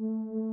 Mm-hmm.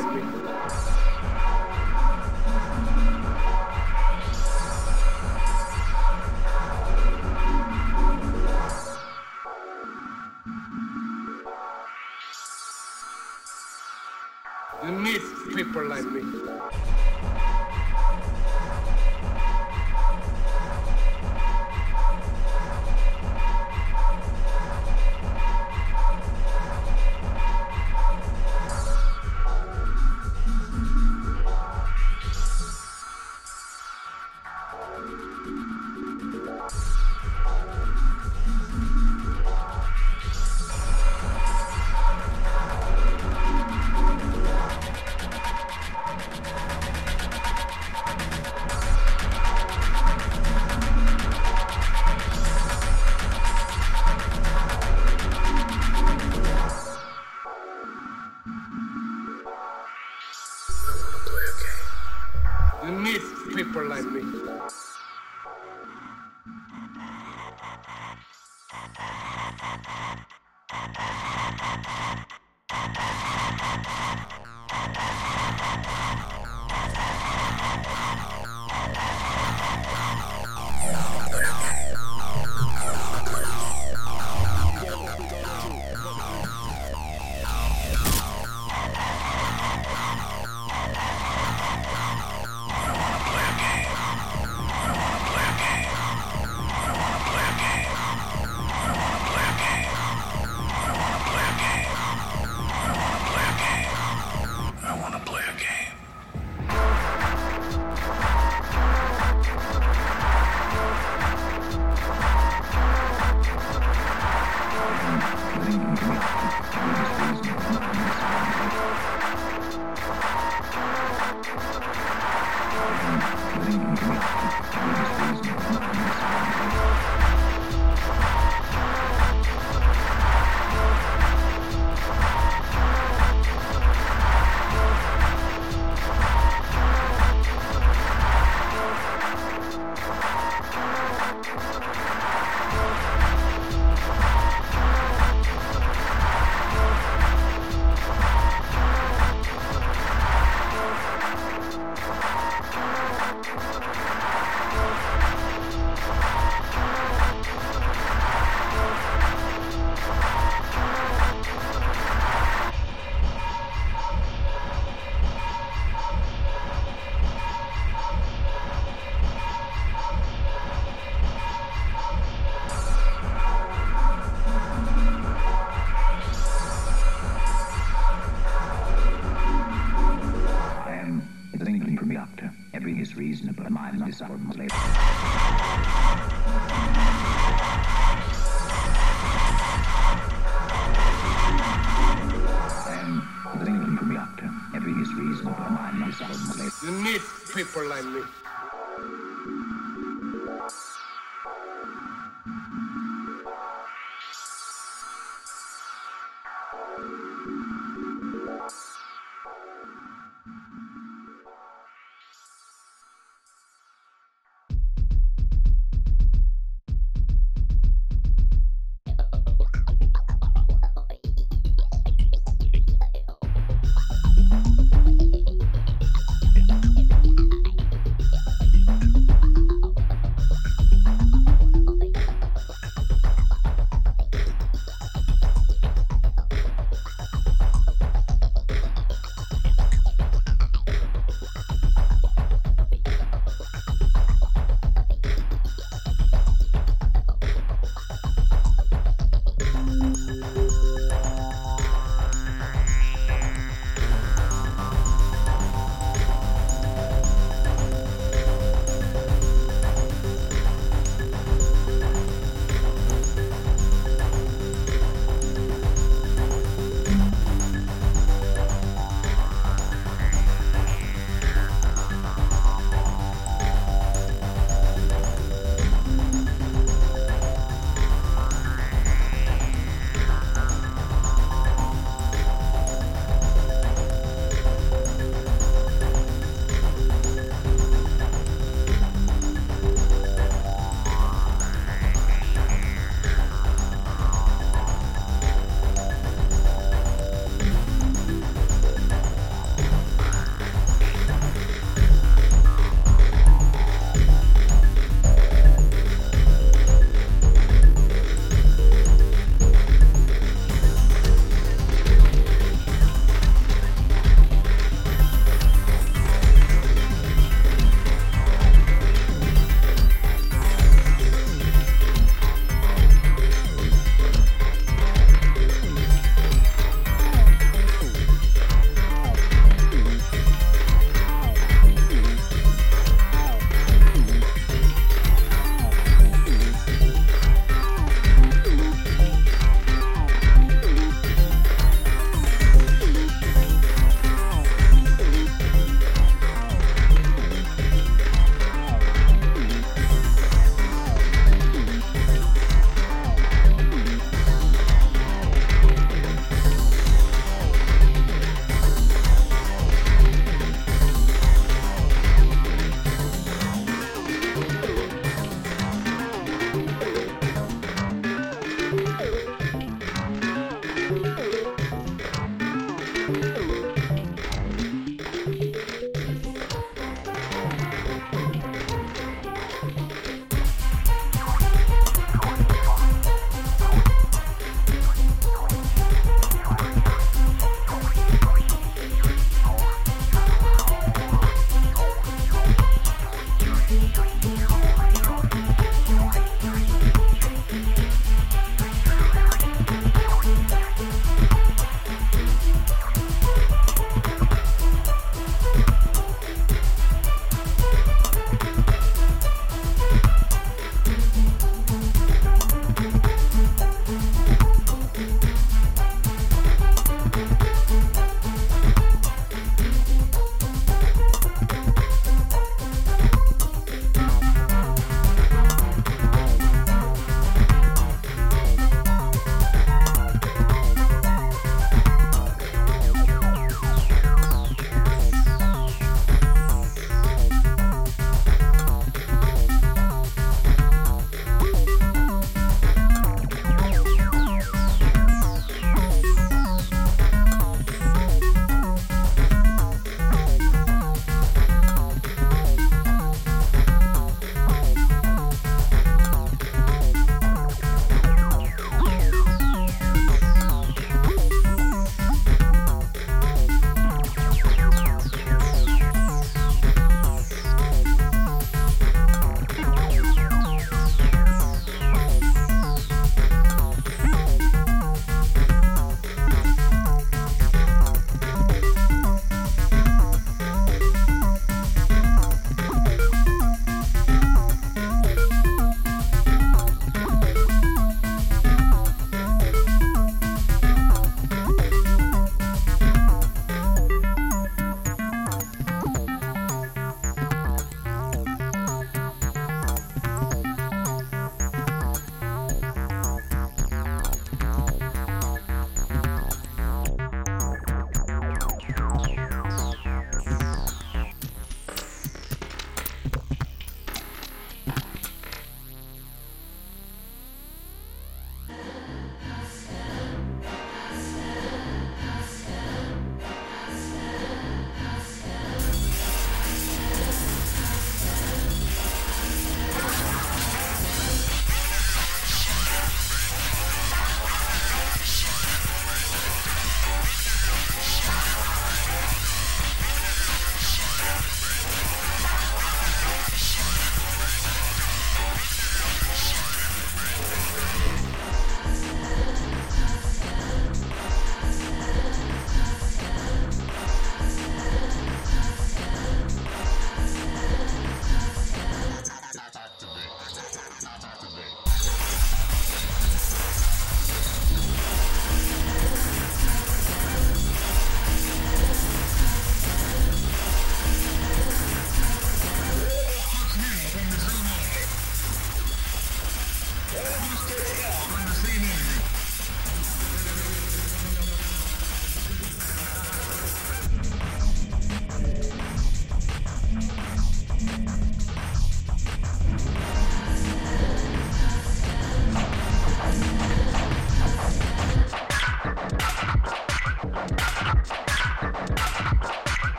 Thank you. people like me. You need people like me.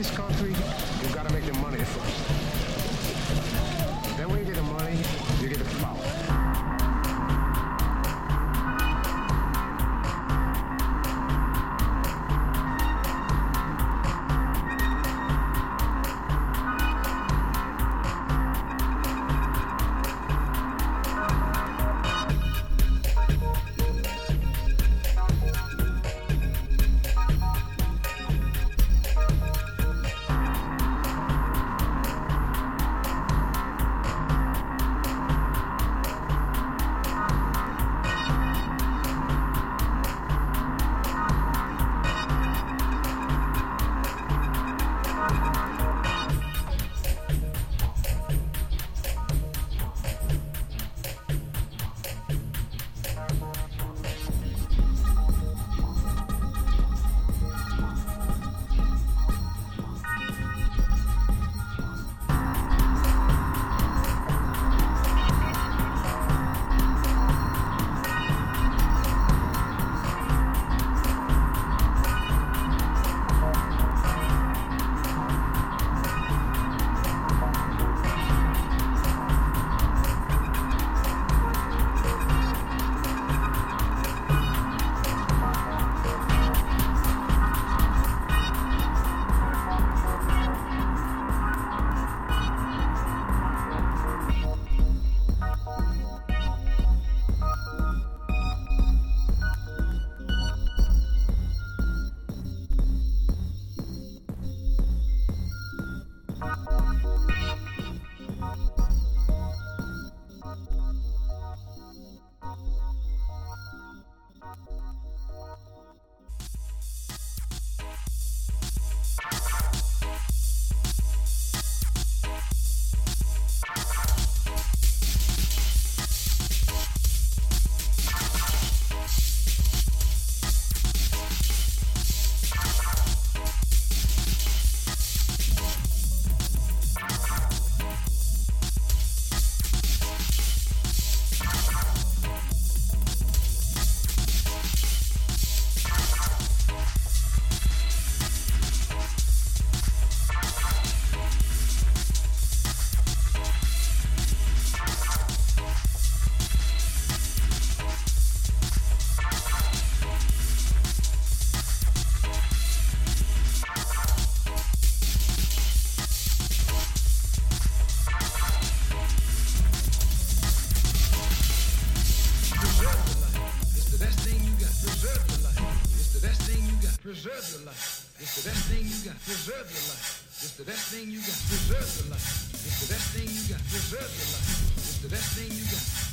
This country, you gotta make the money first. The best thing you got. Preserve your life. It's the best thing you got. Preserve your life. It's the best thing you got.